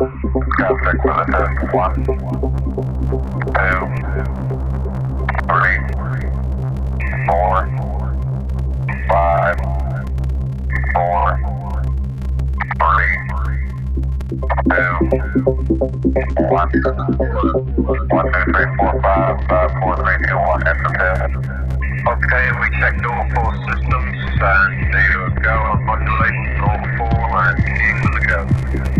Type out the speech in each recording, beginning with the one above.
Contact with assist one, two, three, four, five, four, three, two, one, one, two, three, four, five, five, four, three, two, one, and the test. Okay, we checked all four systems and they go on modulation all four and equal to.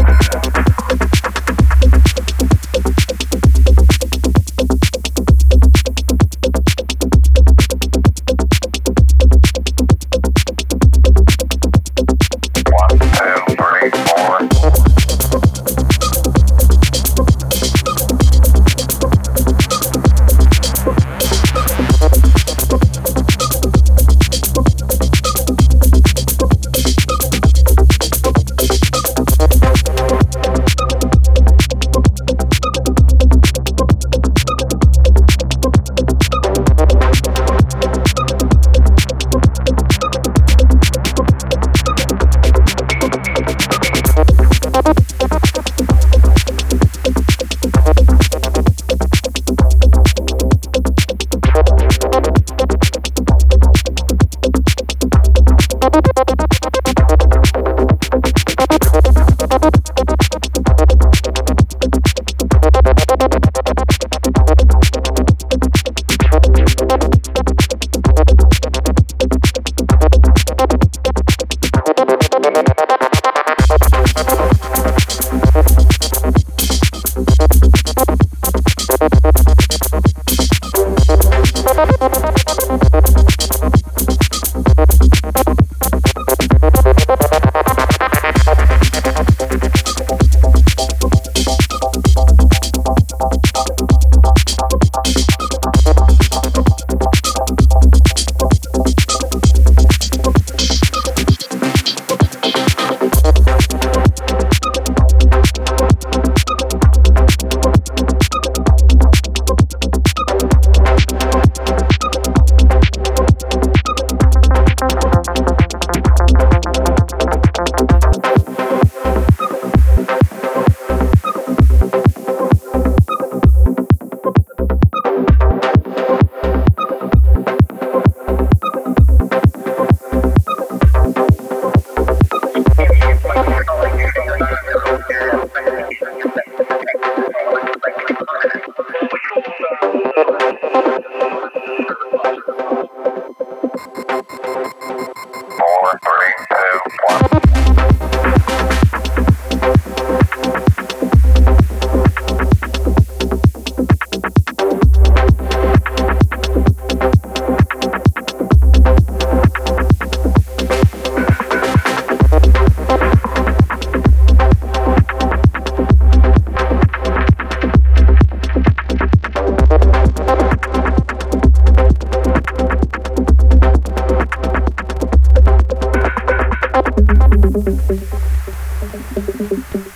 Okay. you. Thank you.